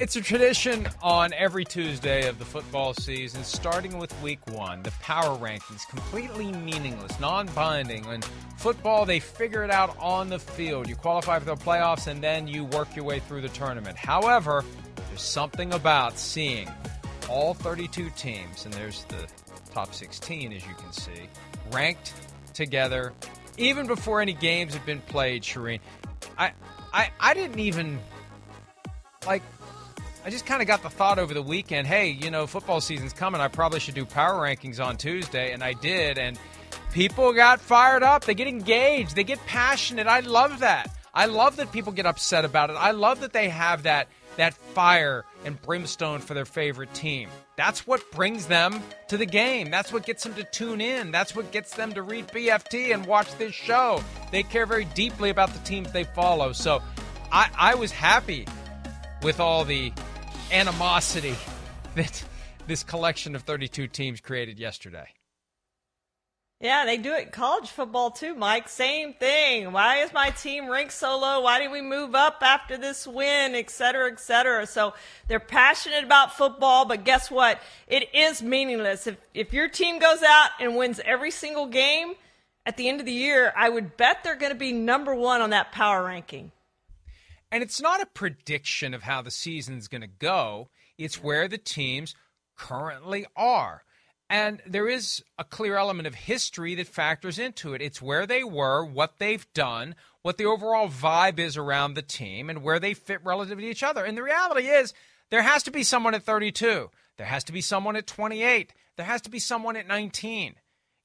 It's a tradition on every Tuesday of the football season, starting with week one. The power rankings, completely meaningless, non binding. In football, they figure it out on the field. You qualify for the playoffs and then you work your way through the tournament. However, there's something about seeing all 32 teams, and there's the top 16, as you can see, ranked together, even before any games have been played, Charean. I, I, I didn't even like I just kind of got the thought over the weekend, hey, you know, football season's coming. I probably should do power rankings on Tuesday, and I did, and people got fired up. They get engaged. They get passionate. I love that. I love that people get upset about it. I love that they have that that fire and brimstone for their favorite team. That's what brings them to the game. That's what gets them to tune in. That's what gets them to read PFT and watch this show. They care very deeply about the teams they follow. So I, I was happy with all the animosity that this collection of 32 teams created yesterday. Yeah, they do it college football too, Mike. Same thing. Why is my team ranked so low? Why did we move up after this win, et cetera, et cetera? So they're passionate about football, but guess what? It is meaningless. If, if your team goes out and wins every single game at the end of the year, I would bet they're going to be number one on that power ranking. And it's not a prediction of how the season's going to go, it's where the teams currently are. And there is a clear element of history that factors into it. It's where they were, what they've done, what the overall vibe is around the team, and where they fit relative to each other. And the reality is, there has to be someone at 32. There has to be someone at 28. There has to be someone at 19.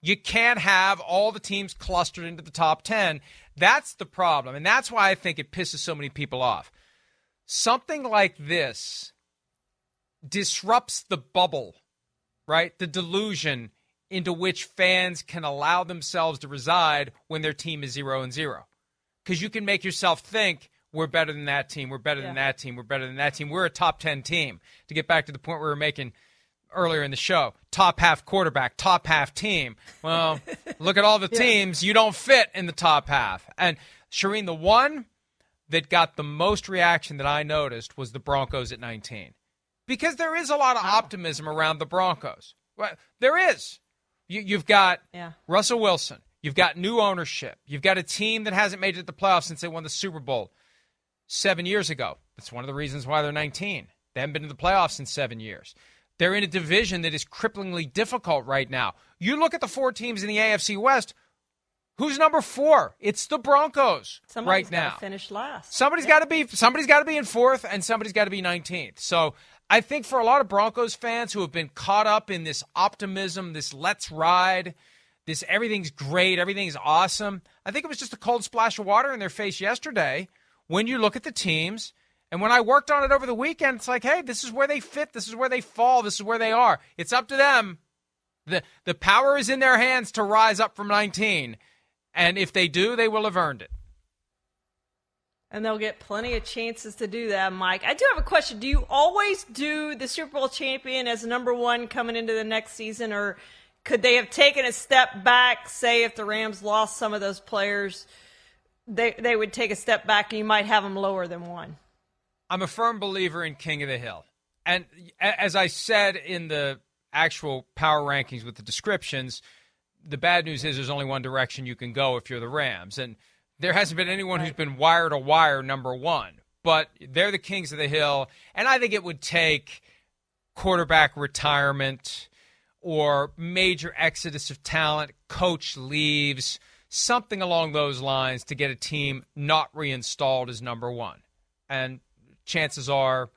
You can't have all the teams clustered into the top 10. That's the problem. And that's why I think it pisses so many people off. Something like this disrupts the bubble, right? The delusion into which fans can allow themselves to reside when their team is 0 and 0. Cuz you can make yourself think we're better than that team, we're better yeah. than that team, we're better than that team. We're a top 10 team. To get back to the point we were making earlier in the show. Top half quarterback, top half team. Well, look at all the teams. You don't fit in the top half. And Charean, the one that got the most reaction that I noticed was the Broncos at 19. Because there is a lot of optimism around the Broncos. Well, there is. You, have got yeah. Russell Wilson. You've got new ownership. You've got a team that hasn't made it to the playoffs since they won the Super Bowl seven years ago. That's one of the reasons why they're 19. They haven't been to the playoffs in seven years. They're in a division that is cripplingly difficult right now. You look at the four teams in the AFC West. Who's number four? It's the Broncos somebody's right now. Finish last. Somebody's yeah. got to be. Somebody's got to be in fourth, and somebody's got to be nineteenth. So I think for a lot of Broncos fans who have been caught up in this optimism, this let's ride, this everything's great, everything's awesome. I think it was just a cold splash of water in their face yesterday when you look at the teams and when I worked on it over the weekend, it's like, hey, this is where they fit. This is where they fall. This is where they are. It's up to them The the power is in their hands to rise up from 19, and if they do, they will have earned it. And they'll get plenty of chances to do that, Mike. I do have a question. Do you always do the Super Bowl champion as number one coming into the next season, or could they have taken a step back? Say if the Rams lost some of those players, they they would take a step back, and you might have them lower than one. I'm a firm believer in King of the Hill, and as I said in the actual power rankings with the descriptions, the bad news is there's only one direction you can go if you're the Rams, and there hasn't been anyone who's been wire to wire number one. But they're the kings of the hill, and I think it would take quarterback retirement or major exodus of talent, coach leaves, something along those lines to get a team not reinstalled as number one. And chances are,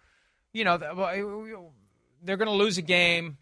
you know, they're going to lose a game,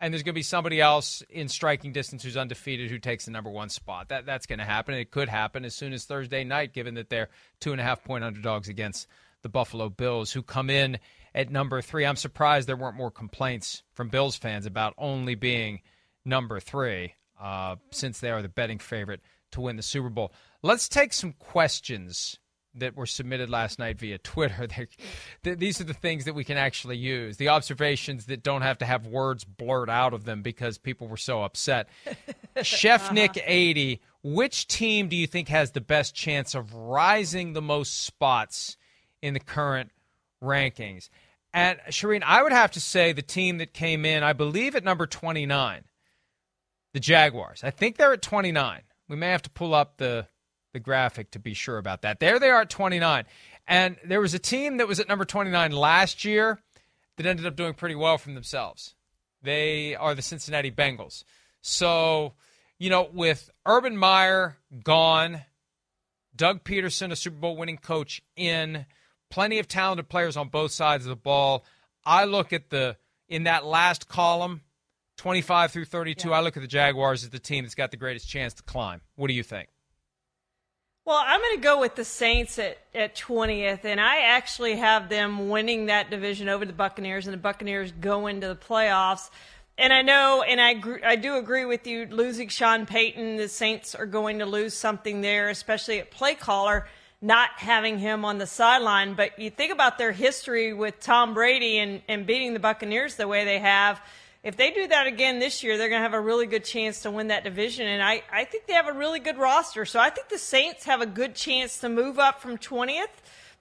and there's going to be somebody else in striking distance who's undefeated who takes the number one spot. That that's going to happen. It could happen as soon as Thursday night, given that they're two and a half point underdogs against the Buffalo Bills, who come in at number three. I'm surprised there weren't more complaints from Bills fans about only being number three, uh, since they are the betting favorite to win the Super Bowl. Let's take some questions that were submitted last night via Twitter. these are the things that we can actually use. The observations that don't have to have words blurred out of them because people were so upset. Chef uh-huh. Nick 80, which team do you think has the best chance of rising the most spots in the current rankings? And Charean, I would have to say the team that came in, I believe, at number 29, the Jaguars. I think they're at 29. We may have to pull up the the graphic to be sure about that. There they are at 29. And there was a team that was at number 29 last year that ended up doing pretty well from themselves. They are the Cincinnati Bengals. So, you know, with Urban Meyer gone, Doug Pederson, a Super Bowl winning coach, in, plenty of talented players on both sides of the ball. I look at the, in that last column, 25 through 32, yeah. I look at the Jaguars as the team that's got the greatest chance to climb. What do you think? Well, I'm going to go with the Saints at, at 20th, and I actually have them winning that division over the Buccaneers, and the Buccaneers go into the playoffs. And I know, and I I do agree with you. Losing Sean Payton, the Saints are going to lose something there, especially at play caller, not having him on the sideline. But you think about their history with Tom Brady and, and beating the Buccaneers the way they have if they do that again this year, they're going to have a really good chance to win that division. And I, I think they have a really good roster. So I think the Saints have a good chance to move up from 20th.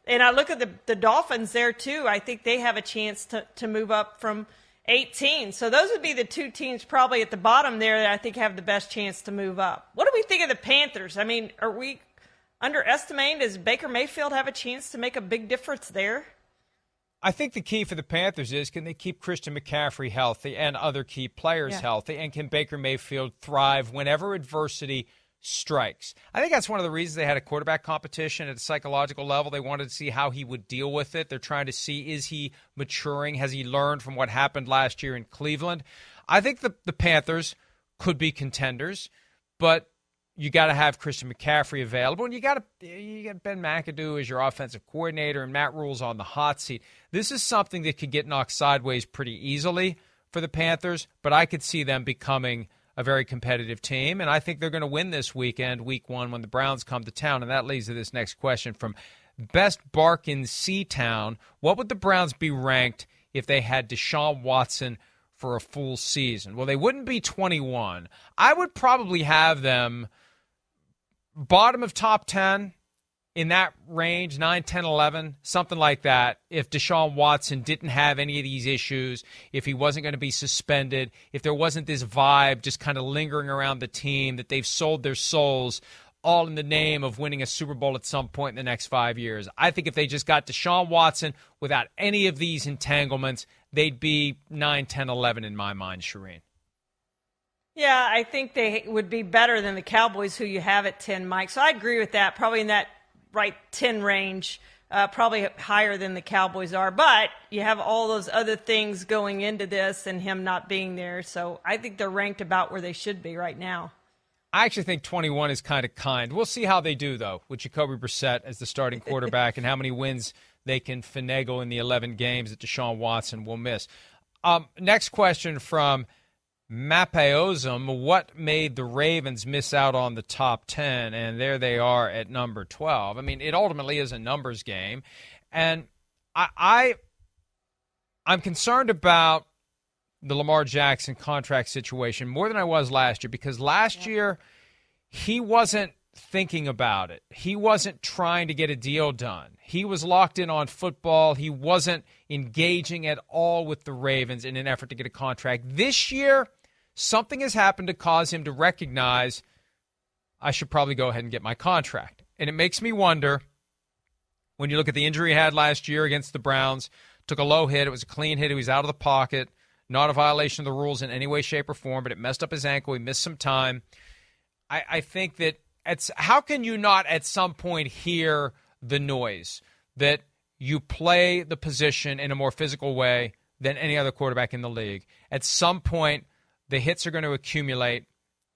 And I look at the, the Dolphins there too. I think they have a chance to, to move up from 18. So those would be the two teams probably at the bottom there that I think have the best chance to move up. What do we think of the Panthers? I mean, are we underestimating? Does Baker Mayfield have a chance to make a big difference there? I think the key for the Panthers is can they keep Christian McCaffrey healthy and other key players yeah. healthy, and can Baker Mayfield thrive whenever adversity strikes? I think that's one of the reasons they had a quarterback competition at a psychological level. They wanted to see how he would deal with it. They're trying to see is he maturing? Has he learned from what happened last year in Cleveland? I think the, the Panthers could be contenders, but you got to have Christian McCaffrey available, and you got to you got Ben McAdoo as your offensive coordinator, and Matt Rhule's on the hot seat. This is something that could get knocked sideways pretty easily for the Panthers, but I could see them becoming a very competitive team, and I think they're going to win this weekend, Week One, when the Browns come to town. And that leads to this next question from Best Bark in Sea Town: What would the Browns be ranked if they had Deshaun Watson? For a full season. Well, they wouldn't be 21. I would probably have them bottom of top 10 in that range 9 10 11 something like that if deshaun watson didn't have any of these issues if he wasn't going to be suspended if there wasn't this vibe just kind of lingering around the team that they've sold their souls all in the name of winning a super bowl at some point in the next five years. I think if they just got deshaun watson without any of these entanglements they'd be 9 10 11 in my mind charean yeah, I think they would be better than the Cowboys, who you have at 10, Mike. So I agree with that. Probably in that right 10 range, uh, probably higher than the Cowboys are. But you have all those other things going into this and him not being there. So I think they're ranked about where they should be right now. I actually think 21 is kind of kind. We'll see how they do, though, with Jacoby Brissett as the starting quarterback and how many wins they can finagle in the 11 games that Deshaun Watson will miss. Um, next question from Mapeosum, what made the Ravens miss out on the top 10? And there they are at number 12. I mean, it ultimately is a numbers game. And I, I I'm concerned about the Lamar Jackson contract situation more than I was last year because last yeah. year he wasn't thinking about it. He wasn't trying to get a deal done. He was locked in on football. He wasn't engaging at all with the Ravens in an effort to get a contract. This year, something has happened to cause him to recognize I should probably go ahead and get my contract. And it makes me wonder when you look at the injury he had last year against the Browns, took a low hit, it was a clean hit, he was out of the pocket, not a violation of the rules in any way, shape, or form, but it messed up his ankle. He missed some time. I, I think that it's how can you not at some point hear the noise that you play the position in a more physical way than any other quarterback in the league? At some point, the hits are going to accumulate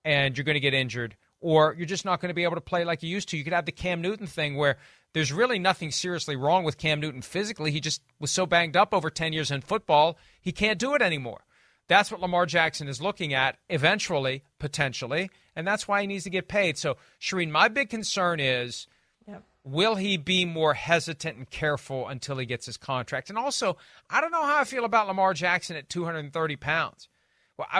and you're going to get injured, or you're just not going to be able to play like you used to. You could have the Cam Newton thing where there's really nothing seriously wrong with Cam Newton physically. He just was so banged up over 10 years in football, he can't do it anymore. That's what Lamar Jackson is looking at eventually, potentially, and that's why he needs to get paid. So, Charean, my big concern is yep. will he be more hesitant and careful until he gets his contract? And also, I don't know how I feel about Lamar Jackson at 230 pounds.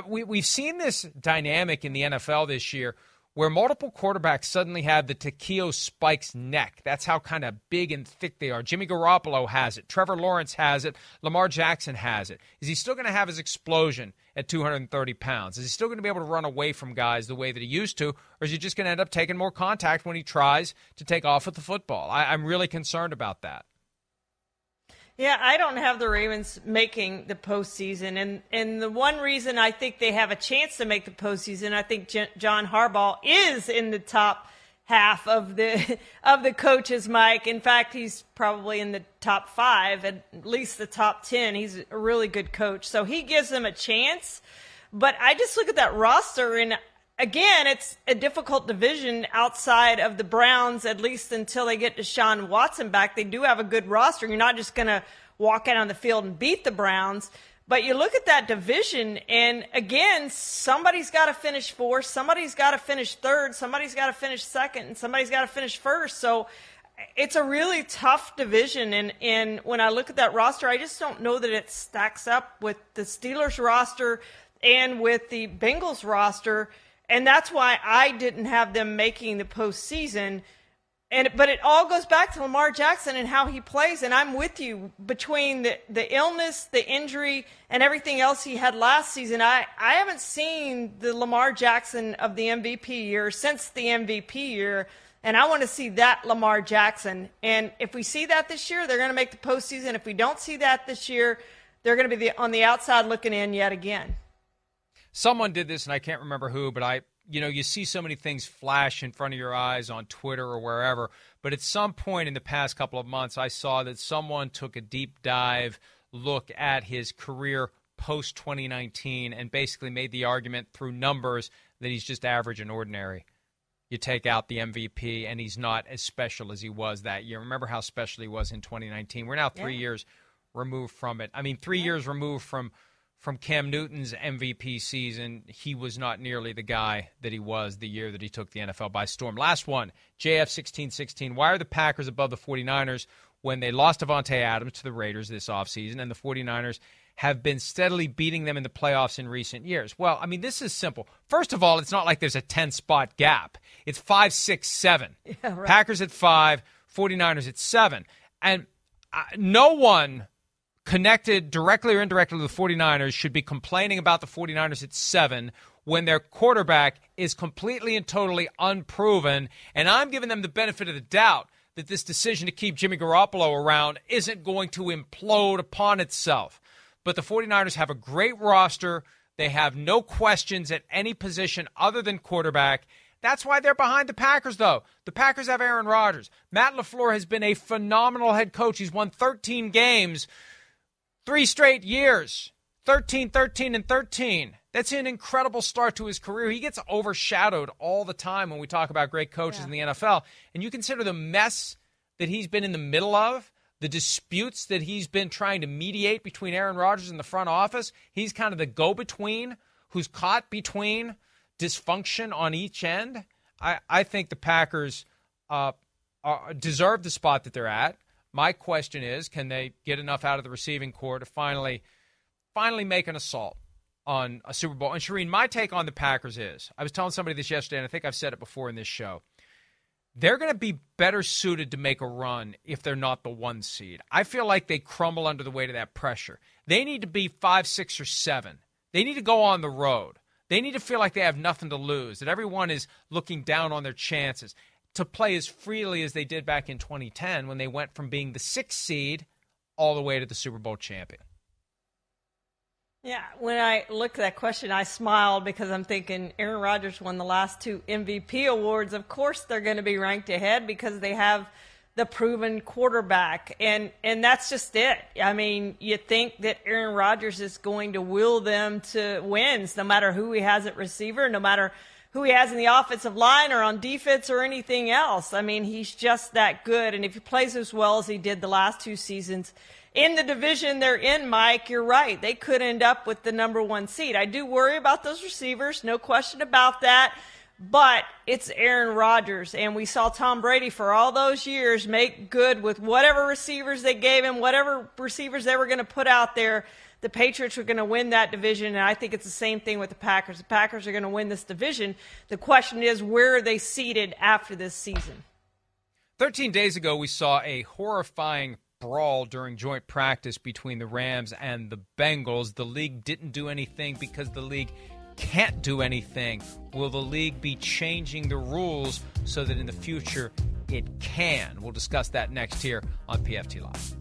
We, we've seen this dynamic in the NFL this year where multiple quarterbacks suddenly have the Takeo Spikes neck. That's how kind of big and thick they are. Jimmy Garoppolo has it. Trevor Lawrence has it. Lamar Jackson has it. Is he still going to have his explosion at 230 pounds? Is he still going to be able to run away from guys the way that he used to? Or is he just going to end up taking more contact when he tries to take off with the football? I, I'm really concerned about that. Yeah, I don't have the Ravens making the postseason, and and the one reason I think they have a chance to make the postseason, I think J- John Harbaugh is in the top half of the of the coaches, Mike. In fact, he's probably in the top five, at least the top ten. He's a really good coach, so he gives them a chance. But I just look at that roster, and again, it's a difficult division outside of the Browns, at least until they get Deshaun Watson back. They do have a good roster. You're not just going to walk out on the field and beat the Browns. But you look at that division, and again, somebody's got to finish fourth, somebody's got to finish third, somebody's got to finish second, and somebody's got to finish first. So it's a really tough division. And, and when I look at that roster, I just don't know that it stacks up with the Steelers roster and with the Bengals roster and that's why I didn't have them making the postseason. And but it all goes back to Lamar Jackson and how he plays. And I'm with you between the, the illness, the injury, and everything else he had last season. I, I haven't seen the Lamar Jackson of the MVP year since the MVP year. And I want to see that Lamar Jackson. And if we see that this year, they're going to make the postseason. If we don't see that this year, they're going to be the, on the outside looking in yet again someone did this and I can't remember who, but I you know, you see so many things flash in front of your eyes on Twitter or wherever. But at some point in the past couple of months, I saw that someone took a deep dive look at his career post 2019 and basically made the argument through numbers that he's just average and ordinary. You take out the MVP, and he's not as special as he was that year. Remember how special he was in 2019. We're now three yeah. years removed from it. I mean, three yeah. years removed from from Cam Newton's MVP season, he was not nearly the guy that he was the year that he took the NFL by storm. Last one, JF 1616. Why are the Packers above the 49ers when they lost Davante Adams to the Raiders this offseason and the 49ers have been steadily beating them in the playoffs in recent years? Well, I mean, this is simple. First of all, it's not like there's a 10 spot gap, it's five, six, seven. Yeah, right. Packers at five, 49ers at seven. And uh, no one connected directly or indirectly to the 49ers should be complaining about the 49ers at seven when their quarterback is completely and totally unproven. And I'm giving them the benefit of the doubt that this decision to keep Jimmy Garoppolo around isn't going to implode upon itself. But the 49ers have a great roster. They have no questions at any position other than quarterback. That's why they're behind the Packers, though. The Packers have Aaron Rodgers. Matt LaFleur has been a phenomenal head coach. He's won 13 games Three straight years 13, 13, and 13. That's an incredible start to his career. He gets overshadowed all the time when we talk about great coaches yeah. in the NFL. And you consider the mess that he's been in the middle of, the disputes that he's been trying to mediate between Aaron Rodgers and the front office. He's kind of the go between who's caught between dysfunction on each end, I, I think the Packers uh, are, deserve the spot that they're at. My question is, can they get enough out of the receiving corps to finally, finally make an assault on a Super Bowl? And Charean, my take on the Packers is, I was telling somebody this yesterday, and I think I've said it before in this show. They're going to be better suited to make a run if they're not the one seed. I feel like they crumble under the weight of that pressure. They need to be five, six, or seven. They need to go on the road. They need to feel like they have nothing to lose, that everyone is looking down on their chances to play as freely as they did back in 2010 when they went from being the sixth seed all the way to the Super Bowl champion. Yeah, when I look at that question, I smiled because I'm thinking Aaron Rodgers won the last two MVP awards. Of course, they're going to be ranked ahead because they have – the proven quarterback. And and that's just it. I mean, you think that Aaron Rodgers is going to will them to wins no matter who he has at receiver, no matter who he has in the offensive line or on defense or anything else. I mean, he's just that good. And if he plays as well as he did the last two seasons in the division they're in, Mike, you're right. They could end up with the number one seed. I do worry about those receivers, no question about that but it's Aaron Rodgers. And we saw Tom Brady for all those years make good with whatever receivers they gave him, whatever receivers they were going to put out there. The Patriots were going to win that division, and I think it's the same thing with the Packers. The Packers are going to win this division. The question is, where are they seated after this season? 13 days ago, we saw a horrifying brawl during joint practice between the Rams and the Bengals. The league didn't do anything because the league can't do anything, will the league be changing the rules so that in the future it can? We'll discuss that next here on PFT Live.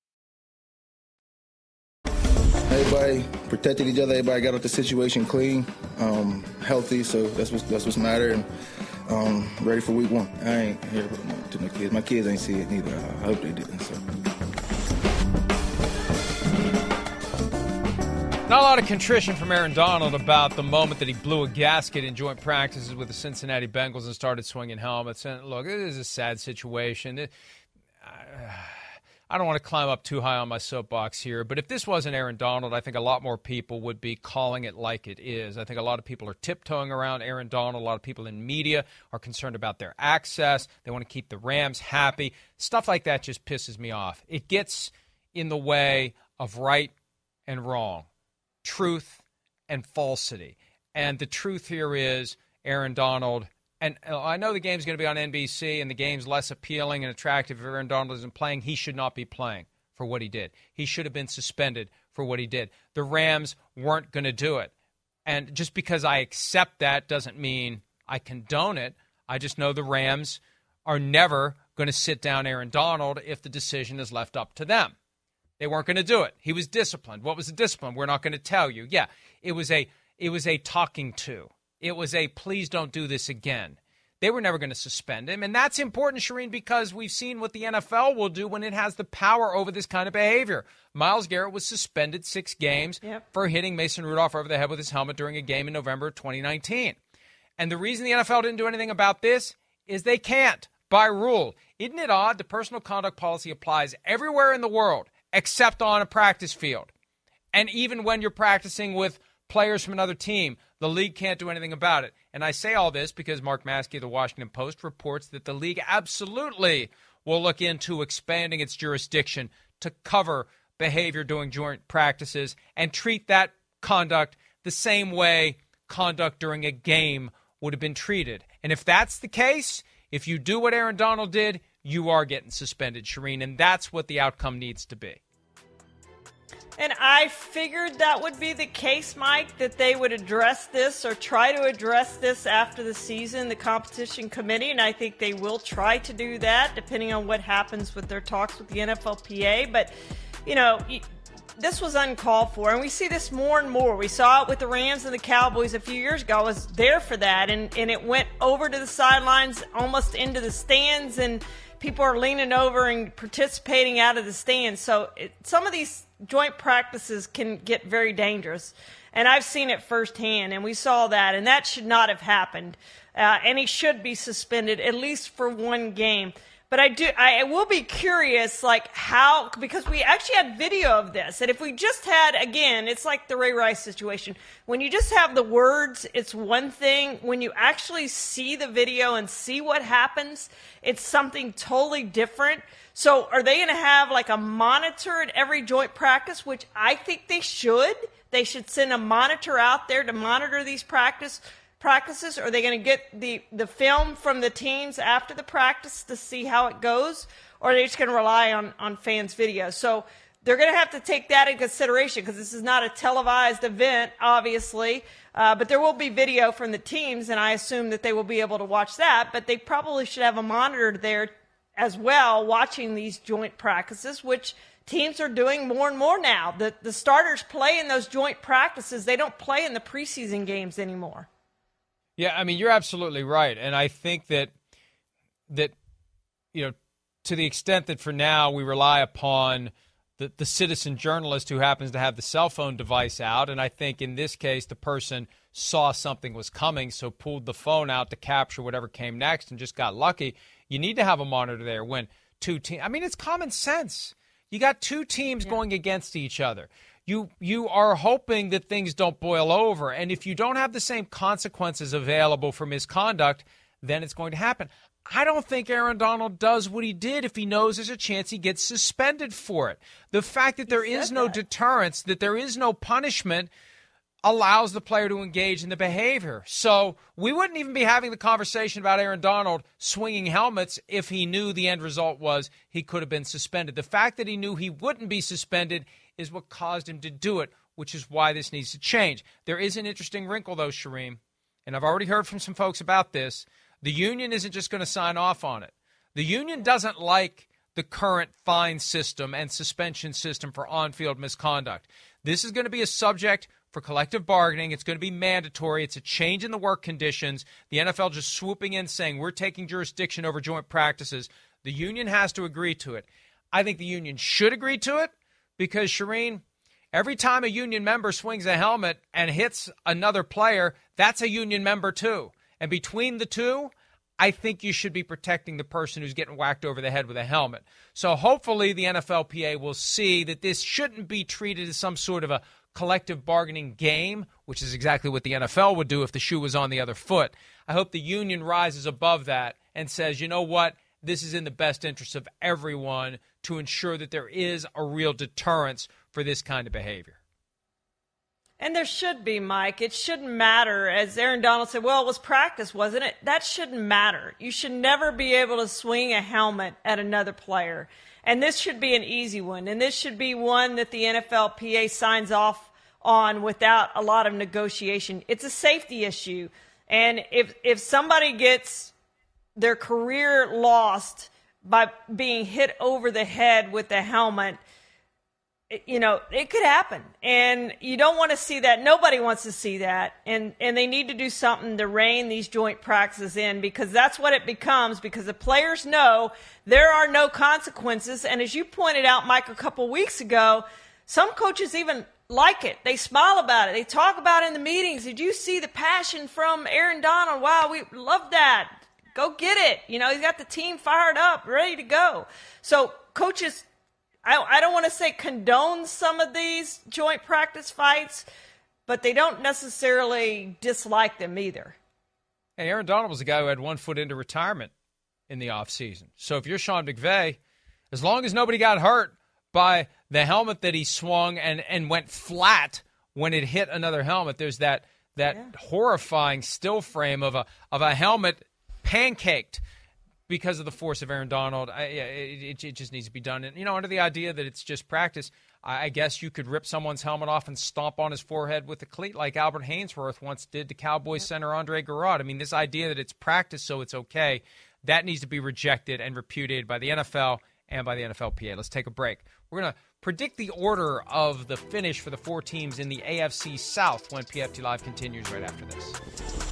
Everybody protected each other. Everybody got out the situation clean, um, healthy. So that's what that's what's matter. And um, ready for week one. I ain't here to my kids. My kids ain't see it neither. I hope they didn't. So. Not a lot of contrition from Aaron Donald about the moment that he blew a gasket in joint practices with the Cincinnati Bengals and started swinging helmets. And look, it is a sad situation. It, uh, I don't want to climb up too high on my soapbox here, but if this wasn't Aaron Donald, I think a lot more people would be calling it like it is. I think a lot of people are tiptoeing around Aaron Donald. A lot of people in media are concerned about their access. They want to keep the Rams happy. Stuff like that just pisses me off. It gets in the way of right and wrong, truth and falsity. And the truth here is Aaron Donald and I know the game's going to be on NBC and the game's less appealing and attractive if Aaron Donald isn't playing. He should not be playing for what he did. He should have been suspended for what he did. The Rams weren't going to do it. And just because I accept that doesn't mean I condone it. I just know the Rams are never going to sit down Aaron Donald if the decision is left up to them. They weren't going to do it. He was disciplined. What was the discipline? We're not going to tell you. Yeah, it was a it was a talking to. It was a please don't do this again. They were never going to suspend him. And that's important, Charean, because we've seen what the NFL will do when it has the power over this kind of behavior. Myles Garrett was suspended six games yep. for hitting Mason Rudolph over the head with his helmet during a game in November 2019. And the reason the NFL didn't do anything about this is they can't by rule. Isn't it odd? The personal conduct policy applies everywhere in the world except on a practice field. And even when you're practicing with players from another team, the league can't do anything about it. And I say all this because Mark Maske of the Washington Post reports that the league absolutely will look into expanding its jurisdiction to cover behavior during joint practices and treat that conduct the same way conduct during a game would have been treated. And if that's the case, if you do what Aaron Donald did, you are getting suspended, Charean, and that's what the outcome needs to be. And I figured that would be the case, Mike, that they would address this or try to address this after the season, the competition committee, and I think they will try to do that depending on what happens with their talks with the NFLPA. But, you know, this was uncalled for, and we see this more and more. We saw it with the Rams and the Cowboys a few years ago. I was there for that, and, and it went over to the sidelines, almost into the stands, and people are leaning over and participating out of the stands. So it, some of these joint practices can get very dangerous. And I've seen it firsthand, and we saw that, and that should not have happened. Uh, and he should be suspended at least for one game. But I do, I will be curious, like how, because we actually had video of this. And if we just had, again, it's like the Ray Rice situation. When you just have the words, it's one thing. When you actually see the video and see what happens, it's something totally different. So are they going to have like a monitor at every joint practice, which I think they should? They should send a monitor out there to monitor these practice practices? Are they going to get the, the film from the teams after the practice to see how it goes? Or are they just going to rely on, on fans' videos? So they're going to have to take that in consideration because this is not a televised event, obviously. Uh, but there will be video from the teams, and I assume that they will be able to watch that. But they probably should have a monitor there as well watching these joint practices, which teams are doing more and more now. The, the starters play in those joint practices, they don't play in the preseason games anymore. Yeah, I mean you're absolutely right, and I think that that you know to the extent that for now we rely upon the, the citizen journalist who happens to have the cell phone device out, and I think in this case the person saw something was coming, so pulled the phone out to capture whatever came next, and just got lucky. You need to have a monitor there when two teams. I mean, it's common sense. You got two teams yeah. going against each other you you are hoping that things don't boil over and if you don't have the same consequences available for misconduct then it's going to happen I don't think Aaron Donald does what he did if he knows there's a chance he gets suspended for it. The fact that there is no that. deterrence, that there is no punishment, allows the player to engage in the behavior. So we wouldn't even be having the conversation about Aaron Donald swinging helmets if he knew the end result was he could have been suspended. The fact that he knew he wouldn't be suspended is what caused him to do it, which is why this needs to change. There is an interesting wrinkle, though, Charean, and I've already heard from some folks about this. The union isn't just going to sign off on it. The union doesn't like the current fine system and suspension system for on field misconduct. This is going to be a subject for collective bargaining. It's going to be mandatory. It's a change in the work conditions. The NFL just swooping in saying we're taking jurisdiction over joint practices. The union has to agree to it. I think the union should agree to it because Charean, every time a union member swings a helmet and hits another player, that's a union member too. And between the two, I think you should be protecting the person who's getting whacked over the head with a helmet. So hopefully the NFLPA will see that this shouldn't be treated as some sort of a collective bargaining game, which is exactly what the NFL would do if the shoe was on the other foot. I hope the union rises above that and says, you know what? This is in the best interest of everyone to ensure that there is a real deterrence for this kind of behavior. And there should be, Mike. It shouldn't matter. As Aaron Donald said, well, it was practice, wasn't it? That shouldn't matter. You should never be able to swing a helmet at another player. And this should be an easy one. And this should be one that the NFLPA signs off on without a lot of negotiation. It's a safety issue. And if, if somebody gets their career lost by being hit over the head with the helmet, you know, it could happen. And you don't want to see that. Nobody wants to see that. And, and they need to do something to rein these joint practices in because that's what it becomes because the players know there are no consequences. And as you pointed out, Mike, a couple weeks ago, some coaches even like it. They smile about it. They talk about it in the meetings. Did you see the passion from Aaron Donald? Wow, we love that. Go get it. You know, he's got the team fired up, ready to go. So coaches, I, I don't want to say condone some of these joint practice fights, but they don't necessarily dislike them either. And Aaron Donald was a guy who had one foot into retirement in the offseason. So if you're Sean McVay, as long as nobody got hurt by the helmet that he swung and, and went flat when it hit another helmet, there's that that yeah. horrifying still frame of a of a helmet pancaked because of the force of Aaron Donald. I, it, it, just needs to be done. And, you know, under the idea that it's just practice, I guess you could rip someone's helmet off and stomp on his forehead with a cleat like Albert Haynesworth once did to Cowboys center Andre Gurode. I mean, this idea that it's practice so it's okay, that needs to be rejected and repudiated by the NFL and by the NFLPA. Let's take a break. We're going to predict the order of the finish for the four teams in the AFC South when PFT Live continues right after this.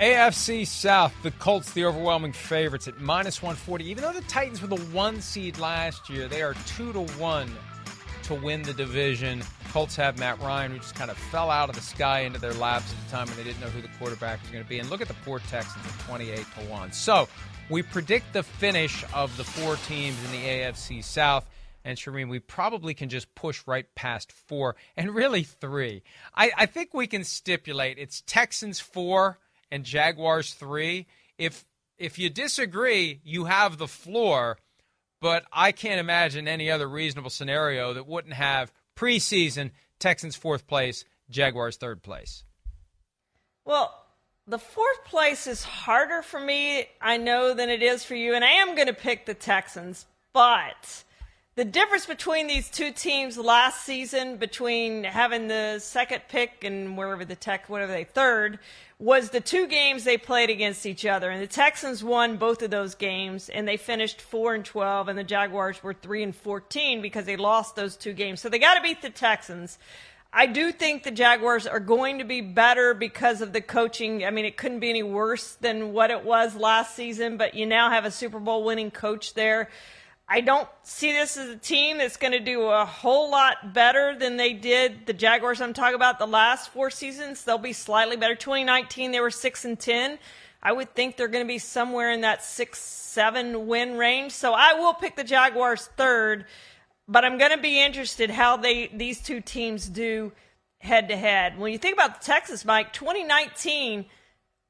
AFC South, the Colts, the overwhelming favorites at minus 140. Even though the Titans were the one seed last year, they are two to one to win the division. Colts have Matt Ryan, who just kind of fell out of the sky into their laps at the time when they didn't know who the quarterback was going to be. And look at the poor Texans at 28 to 1. So we predict the finish of the four teams in the AFC South. And Charean, we probably can just push right past four and really three. I, I think we can stipulate it's Texans four and Jaguars three. If if you disagree, you have the floor. But I can't imagine any other reasonable scenario that wouldn't have preseason Texans fourth place, Jaguars third place. Well, the fourth place is harder for me, I know, than it is for you, and I am going to pick the Texans. But the difference between these two teams last season, between having the second pick and wherever the Tech, whatever they third, was the two games they played against each other. And the Texans won both of those games, and they finished four and twelve, and the Jaguars were three and fourteen because they lost those two games. So they got to beat the Texans. I do think the Jaguars are going to be better because of the coaching. I mean, it couldn't be any worse than what it was last season, but you now have a Super Bowl winning coach there. I don't see this as a team that's going to do a whole lot better than they did the Jaguars I'm talking about the last four seasons. They'll be slightly better. 2019 they were 6 and 10. I would think they're going to be somewhere in that 6 7 win range. So I will pick the Jaguars third, but I'm going to be interested how they these two teams do head to head. When you think about the Texas Mike, 2019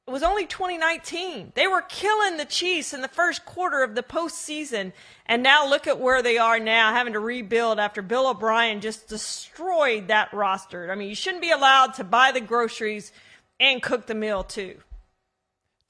it was only 2019. They were killing the Chiefs in the first quarter of the postseason. And now look at where they are now, having to rebuild after Bill O'Brien just destroyed that roster. I mean, you shouldn't be allowed to buy the groceries and cook the meal, too.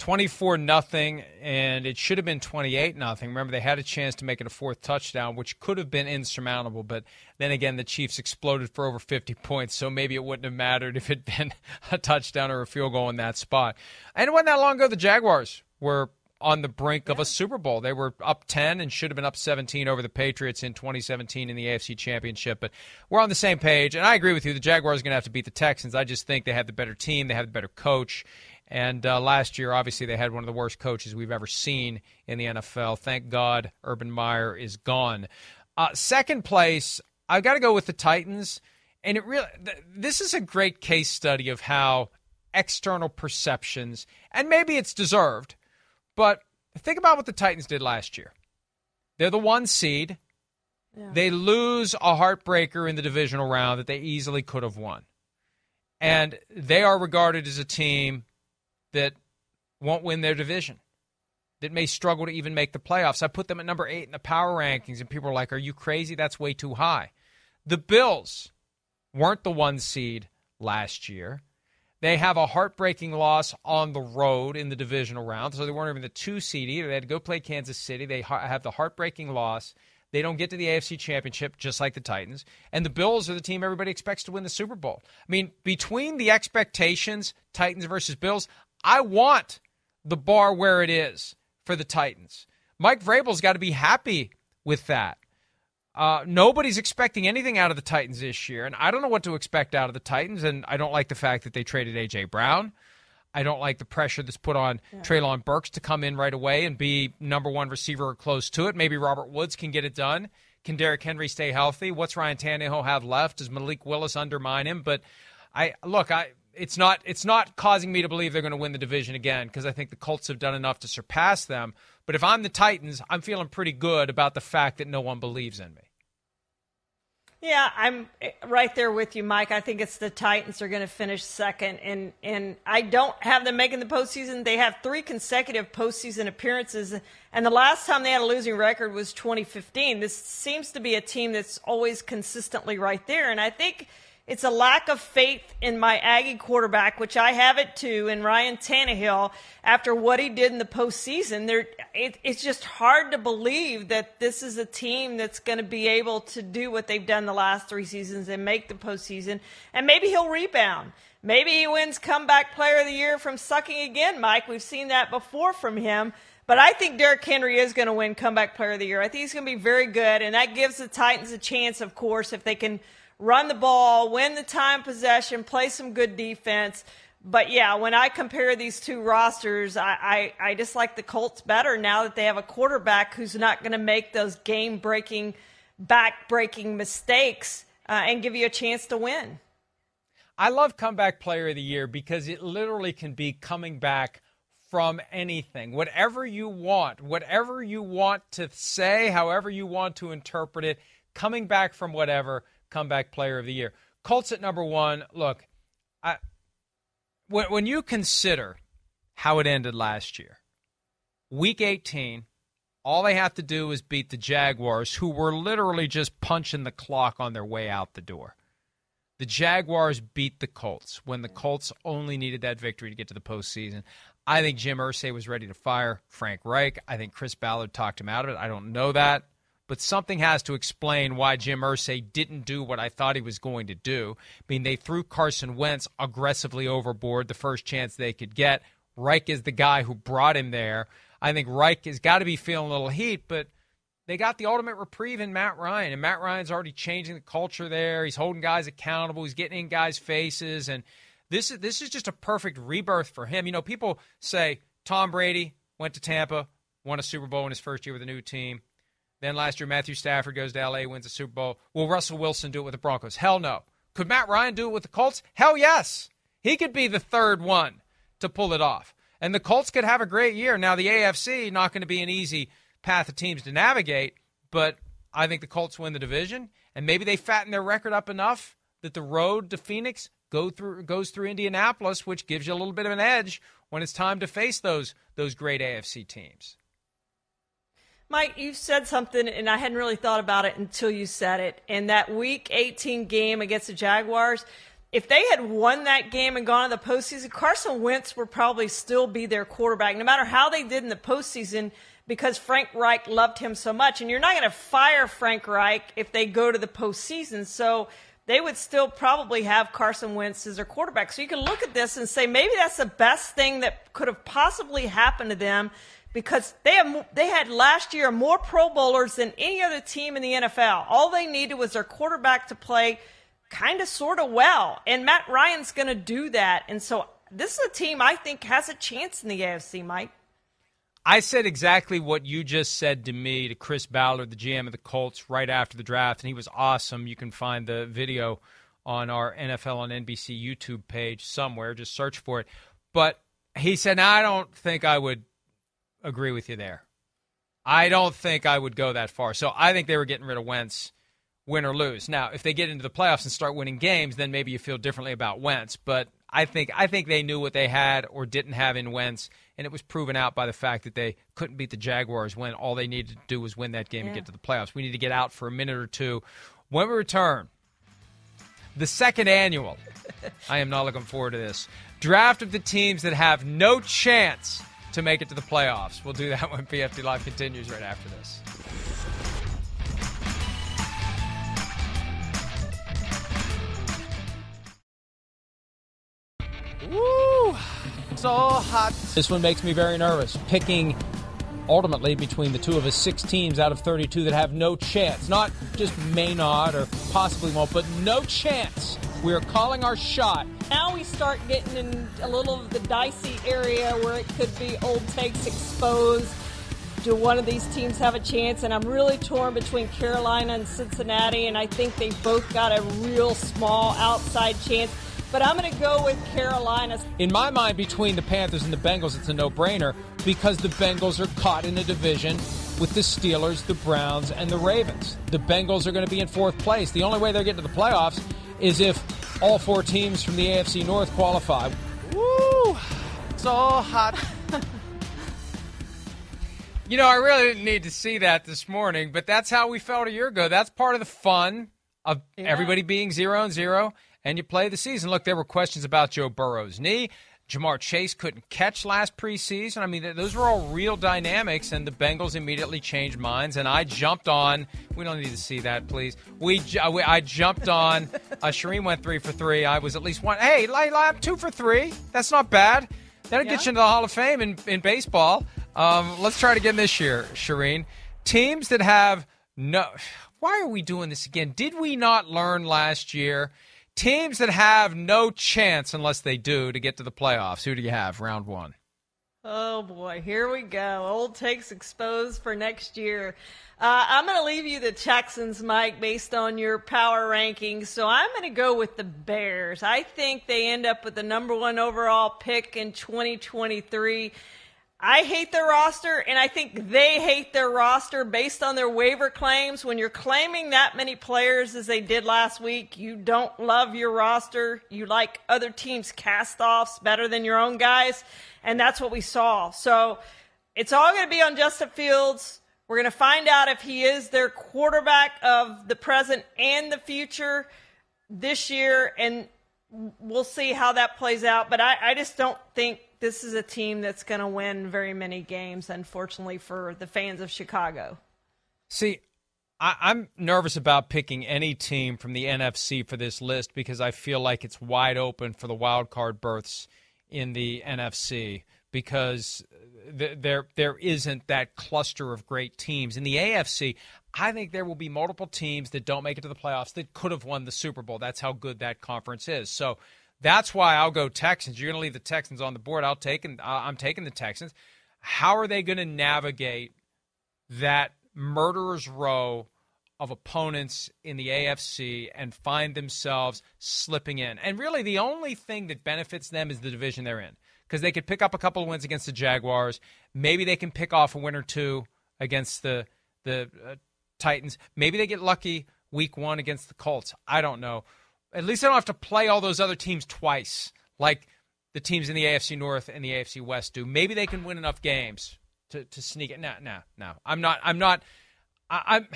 24 nothing and it should have been 28 nothing. Remember they had a chance to make it a fourth touchdown which could have been insurmountable but then again the chiefs exploded for over 50 points so maybe it wouldn't have mattered if it'd been a touchdown or a field goal in that spot. And it wasn't that long ago the jaguars were on the brink of a super bowl. They were up 10 and should have been up 17 over the patriots in 2017 in the afc championship but we're on the same page and i agree with you the jaguars are going to have to beat the texans. I just think they have the better team they have the better coach and uh, last year, obviously, they had one of the worst coaches we've ever seen in the NFL. Thank God Urban Meyer is gone. Uh, second place, I've got to go with the Titans. And it really, th- this is a great case study of how external perceptions, and maybe it's deserved, but think about what the Titans did last year. They're the one seed. Yeah. They lose a heartbreaker in the divisional round that they easily could have won. And they are regarded as a team that won't win their division, that may struggle to even make the playoffs. I put them at number eight in the power rankings, and people are like, Are you crazy? That's way too high. The Bills weren't the one seed last year. They have a heartbreaking loss on the road in the divisional round, so they weren't even the two seed either. They had to go play Kansas City. They have the heartbreaking loss. They don't get to the AFC Championship just like the Titans. And the Bills are the team everybody expects to win the Super Bowl. I mean, between the expectations, Titans versus Bills, I want the bar where it is for the Titans. Mike Vrabel's got to be happy with that. Uh, nobody's expecting anything out of the Titans this year, and I don't know what to expect out of the Titans. And I don't like the fact that they traded AJ Brown. I don't like the pressure that's put on yeah. Treylon Burks to come in right away and be number one receiver or close to it. Maybe Robert Woods can get it done. Can Derrick Henry stay healthy? What's Ryan Tannehill have left? Does Malik Willis undermine him? But I look, I it's not it's not causing me to believe they're going to win the division again because I think the Colts have done enough to surpass them. But if I'm the Titans, I'm feeling pretty good about the fact that no one believes in me. Yeah, I'm eh, right there with you, Mike. I think it's the Titans are going to finish second, and and I don't have them making the postseason. They have three consecutive postseason appearances, and the last time they had a losing record was 2015. This seems to be a team that's always consistently right there, and I think It's a lack of faith in my Aggie quarterback, which I have it too, in Ryan Tannehill after what he did in the postseason. There, it, it's just hard to believe that this is a team that's going to be able to do what they've done the last three seasons and make the postseason. And maybe he'll rebound. Maybe he wins comeback player of the year from sucking again, Mike. We've seen that before from him. But I think Derrick Henry is going to win comeback player of the year. I think he's going to be very good, and that gives the Titans a chance, of course, if they can run the ball, win the time possession, play some good defense. But yeah, when I compare these two rosters, I, I, I just like the Colts better now that they have a quarterback who's not going to make those game breaking, back breaking mistakes uh, and give you a chance to win. I love comeback player of the year because it literally can be coming back from anything. Whatever you want, whatever you want to say, however you want to interpret it, coming back from whatever comeback player of the year. Colts at number one. Look, I, when, when you consider how it ended last year, week 18, all they have to do is beat the Jaguars, who were literally just punching the clock on their way out the door. The Jaguars beat the Colts when the Colts only needed that victory to get to the postseason. I think Jim Irsay was ready to fire Frank Reich. I think Chris Ballard talked him out of it. I don't know that but something has to explain why Jim Irsay didn't do what I thought he was going to do. I mean, they threw Carson Wentz aggressively overboard the first chance they could get. Reich is the guy who brought him there. I think Reich has got to be feeling a little heat, but they got the ultimate reprieve in Matt Ryan, and Matt Ryan's already changing the culture there. He's holding guys accountable. He's getting in guys' faces, and this is this is just a perfect rebirth for him. You know, people say Tom Brady went to Tampa, won a Super Bowl in his first year with a new team. Then last year, Matthew Stafford goes to LA, wins the Super Bowl. Will Russell Wilson do it with the Broncos? Hell no. Could Matt Ryan do it with the Colts? Hell yes. He could be the third one to pull it off. And the Colts could have a great year. Now, the AFC, not going to be an easy path of teams to navigate, but I think the Colts win the division. And maybe they fatten their record up enough that the road to Phoenix go through, goes through Indianapolis, which gives you a little bit of an edge when it's time to face those, those great AFC teams. Mike, you said something, and I hadn't really thought about it until you said it. And that Week 18 game against the Jaguars, if they had won that game and gone to the postseason, Carson Wentz would probably still be their quarterback, no matter how they did in the postseason, because Frank Reich loved him so much. And you're not going to fire Frank Reich if they go to the postseason. So they would still probably have Carson Wentz as their quarterback. So you can look at this and say maybe that's the best thing that could have possibly happened to them because they have they had last year more Pro Bowlers than any other team in the NFL. All they needed was their quarterback to play kind of sort of well, and Matt Ryan's going to do that. And so this is a team I think has a chance in the AFC, Mike. I said exactly what you just said to me to Chris Ballard, the GM of the Colts, right after the draft, and he was awesome. You can find the video on our NFL on NBC YouTube page somewhere. Just search for it. But he said, I don't think I would agree with you there. I don't think I would go that far. So I think they were getting rid of Wentz, win or lose. Now, if they get into the playoffs and start winning games, then maybe you feel differently about Wentz. But I think I think they knew what they had or didn't have in Wentz, and it was proven out by the fact that they couldn't beat the Jaguars when all they needed to do was win that game yeah. and get to the playoffs. We need to get out for a minute or two. When we return, the second annual. I am not looking forward to this. Draft of the teams that have no chance to make it to the playoffs. We'll do that when PFT Live continues right after this. Woo! So hot. This one makes me very nervous. Picking ultimately between the two of us six teams out of 32 that have no chance. Not just may not or possibly won't, but no chance we are calling our shot. Now we start getting in a little of the dicey area where it could be old takes exposed. Do one of these teams have a chance? And I'm really torn between Carolina and Cincinnati, and I think they both got a real small outside chance. But I'm going to go with Carolina. In my mind, between the Panthers and the Bengals, it's a no brainer because the Bengals are caught in a division with the Steelers, the Browns, and the Ravens. The Bengals are going to be in fourth place. The only way they're getting to the playoffs is if all four teams from the AFC North qualify. Woo! It's all hot. you know, I really didn't need to see that this morning, but that's how we felt a year ago. That's part of the fun of yeah. everybody being zero and zero and you play the season. Look, there were questions about Joe Burrow's knee. Ja'Marr Chase couldn't catch last preseason. I mean, those were all real dynamics, and the Bengals immediately changed minds. And I jumped on. We don't need to see that, please. We, I jumped on. Uh, Charean went three for three. I was at least one. Hey, I'm two for three. That's not bad. That'll yeah. get you into the Hall of Fame in, in baseball. Um, let's try it again this year, Charean. Teams that have no. Why are we doing this again? Did we not learn last year? Teams that have no chance unless they do to get to the playoffs. Who do you have? Round one. Oh boy, here we go. Old takes exposed for next year. Uh, I'm going to leave you the Texans, Mike, based on your power rankings. So I'm going to go with the Bears. I think they end up with the number one overall pick in 2023. I hate their roster, and I think they hate their roster based on their waiver claims. When you're claiming that many players as they did last week, you don't love your roster. You like other teams' cast offs better than your own guys, and that's what we saw. So it's all going to be on Justin Fields. We're going to find out if he is their quarterback of the present and the future this year, and we'll see how that plays out. But I, I just don't think this is a team that's going to win very many games, unfortunately, for the fans of Chicago. See, I, am nervous about picking any team from the NFC for this list because I feel like it's wide open for the wild card berths in the NFC because th- there there isn't that cluster of great teams in the AFC. I think there will be multiple teams that don't make it to the playoffs that could have won the Super Bowl. That's how good that conference is. So that's why I'll go Texans. You're going to leave the Texans on the board. I'll take uh, I'm taking the Texans. How are they going to navigate that murderer's row of opponents in the AFC and find themselves slipping in? And really, the only thing that benefits them is the division they're in because they could pick up a couple of wins against the Jaguars. Maybe they can pick off a win or two against the the uh, Titans. Maybe they get lucky week one against the Colts. I don't know. At least I don't have to play all those other teams twice, like the teams in the AFC North and the AFC West do. Maybe they can win enough games to, to sneak it. No, no, no. I'm not. I'm not. I, am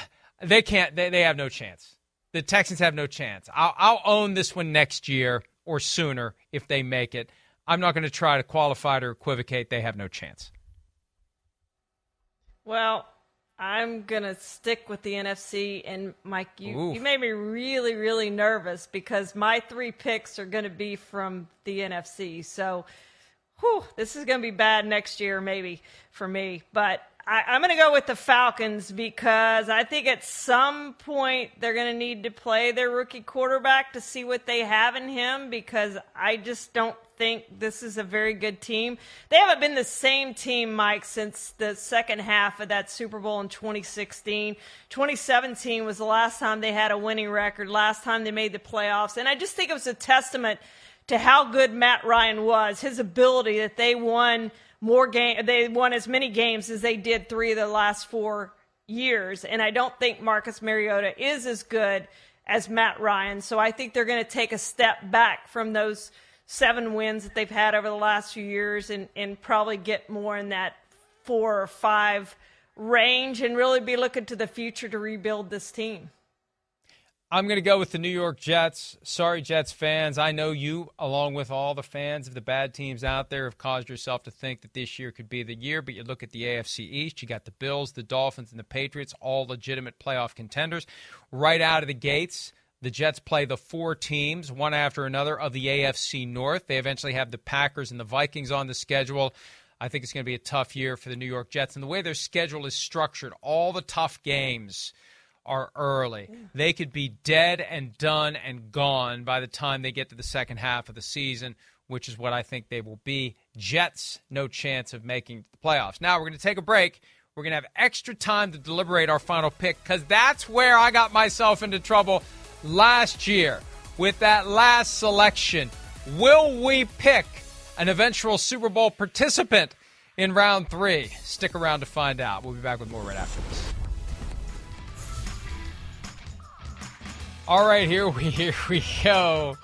They can't. They, they have no chance. The Texans have no chance. I'll, I'll own this one next year or sooner if they make it. I'm not going to try to qualify or equivocate. They have no chance. Well, I'm gonna stick with the NFC, and Mike, you you made me really really nervous because my three picks are gonna be from the NFC. So, whew, this is gonna be bad next year, maybe for me. But I, am gonna go with the Falcons because I think at some point they're gonna need to play their rookie quarterback to see what they have in him because I just don't think this is a very good team. They haven't been the same team, Mike, since the second half of that Super Bowl in 2016. 2017 was the last time they had a winning record, last time they made the playoffs. And I just think it was a testament to how good Matt Ryan was, his ability that they won more game they won as many games as they did three of the last four years. And I don't think Marcus Mariota is as good as Matt Ryan. So I think they're going to take a step back from those – seven wins that they've had over the last few years and, and probably get more in that four or five range and really be looking to the future to rebuild this team. I'm going to go with the New York Jets. Sorry, Jets fans. I know you, along with all the fans of the bad teams out there, have caused yourself to think that this year could be the year. But you look at the AFC East, you got the Bills, the Dolphins, and the Patriots, all legitimate playoff contenders. Right out of the gates, the Jets play the four teams, one after another, of the AFC North. They eventually have the Packers and the Vikings on the schedule. I think it's going to be a tough year for the New York Jets. And the way their schedule is structured, all the tough games are early. They could be dead and done and gone by the time they get to the second half of the season, which is what I think they will be. Jets, no chance of making the playoffs. Now, we're going to take a break. We're going to have extra time to deliberate our final pick because that's where I got myself into trouble last year with that last selection. Will we pick an eventual Super Bowl participant in round three? Stick around to find out. We'll be back with more right after this. All right, here we here we go.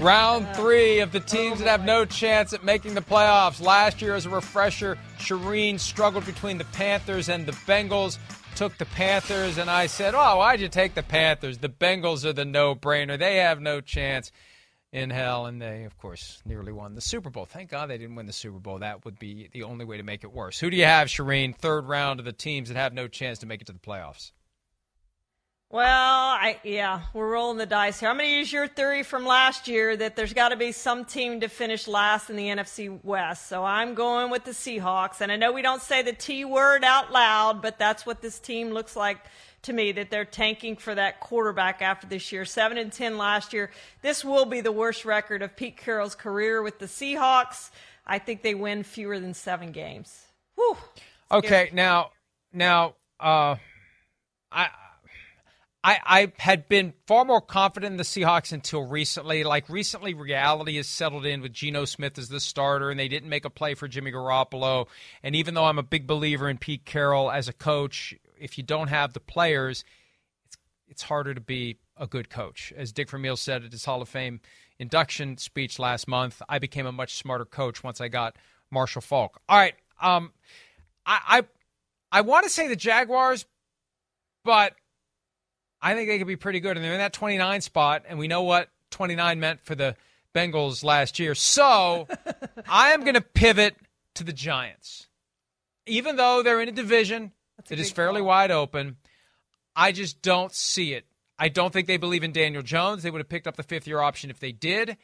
Round three of the teams that have no chance at making the playoffs. Last year, as a refresher, Charean struggled between the Panthers and the Bengals took the Panthers, and I said, "Oh, why'd you take the Panthers? The Bengals are the no-brainer. They have no chance." in hell, and they, of course, nearly won the Super Bowl. Thank God they didn't win the Super Bowl. That would be the only way to make it worse. Who do you have, Charean? Third round of the teams that have no chance to make it to the playoffs. Well, I yeah, we're rolling the dice here. I'm going to use your theory from last year that there's got to be some team to finish last in the NFC West. So I'm going with the Seahawks, and I know we don't say the T word out loud, but that's what this team looks like to me that they're tanking for that quarterback after this year. 7 and 10 last year. This will be the worst record of Pete Carroll's career with the Seahawks. I think they win fewer than 7 games. Whew. Okay, now now uh I I, I had been far more confident in the Seahawks until recently. Like recently, reality has settled in with Geno Smith as the starter, and they didn't make a play for Jimmy Garoppolo. And even though I'm a big believer in Pete Carroll as a coach, if you don't have the players, it's it's harder to be a good coach. As Dick Vermeil said at his Hall of Fame induction speech last month, I became a much smarter coach once I got Marshall Faulk. All right, um, I I, I want to say the Jaguars, but I think they could be pretty good. And they're in that 29 spot, and we know what 29 meant for the Bengals last year. So I am going to pivot to the Giants. Even though they're in a division that is fairly call. wide open, I just don't see it. I don't think they believe in Daniel Jones. They would have picked up the fifth year option if they did.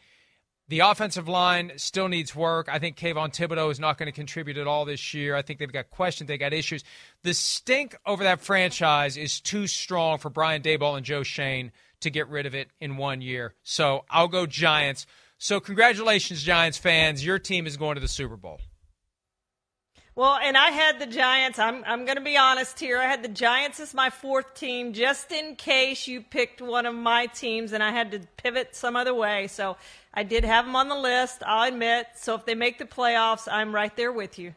The offensive line still needs work. I think Kayvon Thibodeaux is not going to contribute at all this year. I think they've got questions, They've got issues. The stink over that franchise is too strong for Brian Daboll and Joe Schoen to get rid of it in one year. So I'll go Giants. So congratulations, Giants fans. Your team is going to the Super Bowl. Well, and I had the Giants. I'm I'm going to be honest here. I had the Giants as my fourth team, just in case you picked one of my teams, and I had to pivot some other way. So I did have them on the list. I'll admit. So if they make the playoffs, I'm right there with you.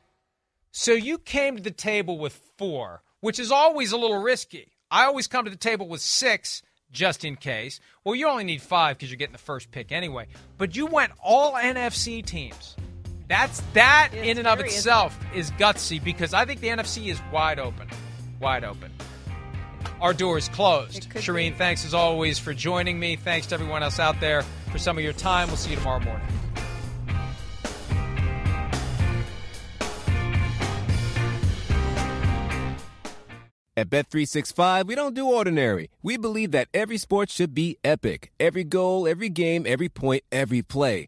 So you came to the table with four, which is always a little risky. I always come to the table with six, just in case. Well, you only need five because you're getting the first pick anyway. But you went all NFC teams. That's that It's in and of itself is gutsy because I think the NFC is wide open, wide open. Our door is closed. It Charean, be. thanks as always for joining me. Thanks to everyone else out there for some of your time. We'll see you tomorrow morning. At Bet365, we don't do ordinary. We believe that every sport should be epic. Every goal, every game, every point, every play.